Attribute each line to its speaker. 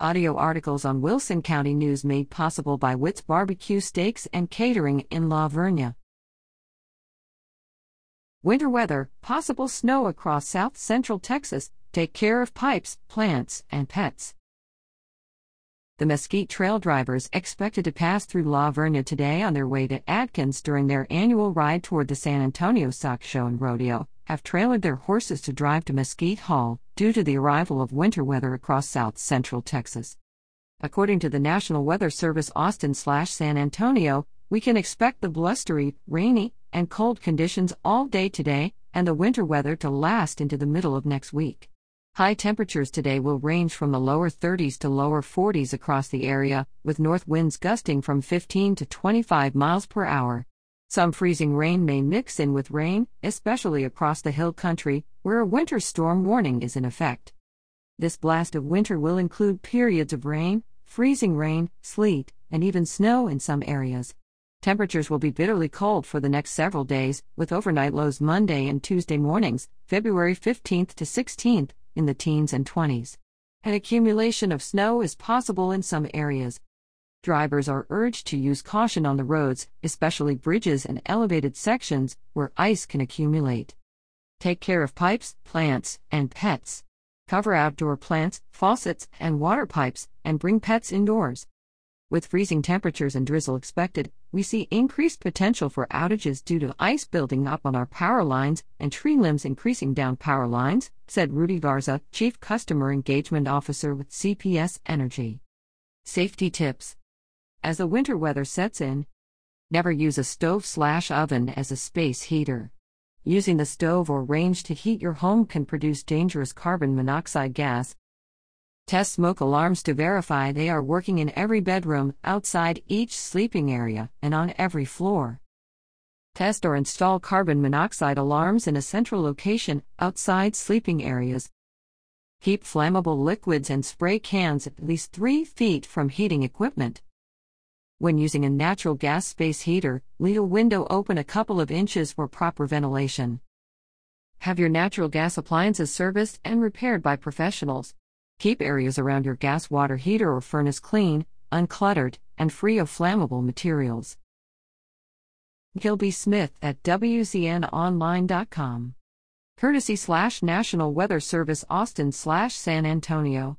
Speaker 1: Audio articles on Wilson County News made possible by Witt's Barbecue Steaks and Catering in La Vernia. Winter weather, possible snow across south central Texas. Take care of pipes, plants, and pets. The Mesquite Trail drivers expected to pass through La Vernia today on their way to Adkins during their annual ride toward the San Antonio Stock Show and Rodeo have trailered their horses to drive to Mesquite Hall due to the arrival of winter weather across south central Texas. According to the National Weather Service Austin slash San Antonio, we can expect the blustery, rainy, and cold conditions all day today and the winter weather to last into the middle of next week. High temperatures today will range from the lower 30s to lower 40s across the area, with north winds gusting from 15 to 25 miles per hour. Some freezing rain may mix in with rain, especially across the hill country, where a winter storm warning is in effect. This blast of winter will include periods of rain, freezing rain, sleet, and even snow in some areas. Temperatures will be bitterly cold for the next several days, with overnight lows Monday and Tuesday mornings, February 15th to 16th, in the teens and 20s. An accumulation of snow is possible in some areas, Drivers are urged to use caution on the roads, especially bridges and elevated sections where ice can accumulate. Take care of pipes, plants, and pets. Cover outdoor plants, faucets, and water pipes, and bring pets indoors. With freezing temperatures and drizzle expected, we see increased potential for outages due to ice building up on our power lines and tree limbs increasing down power lines, said Rudy Garza, Chief Customer Engagement Officer with CPS Energy. Safety tips as the winter weather sets in, never use a stove slash oven as a space heater. Using the stove or range to heat your home can produce dangerous carbon monoxide gas. Test smoke alarms to verify they are working in every bedroom, outside each sleeping area, and on every floor. Test or install carbon monoxide alarms in a central location, outside sleeping areas. Keep flammable liquids and spray cans at least 3 feet from heating equipment. When using a natural gas space heater, leave a window open a couple of inches for proper ventilation. Have your natural gas appliances serviced and repaired by professionals. Keep areas around your gas water heater or furnace clean, uncluttered, and free of flammable materials. Gilby Smith at WZNOnline.com. Courtesy slash National Weather Service Austin slash San Antonio.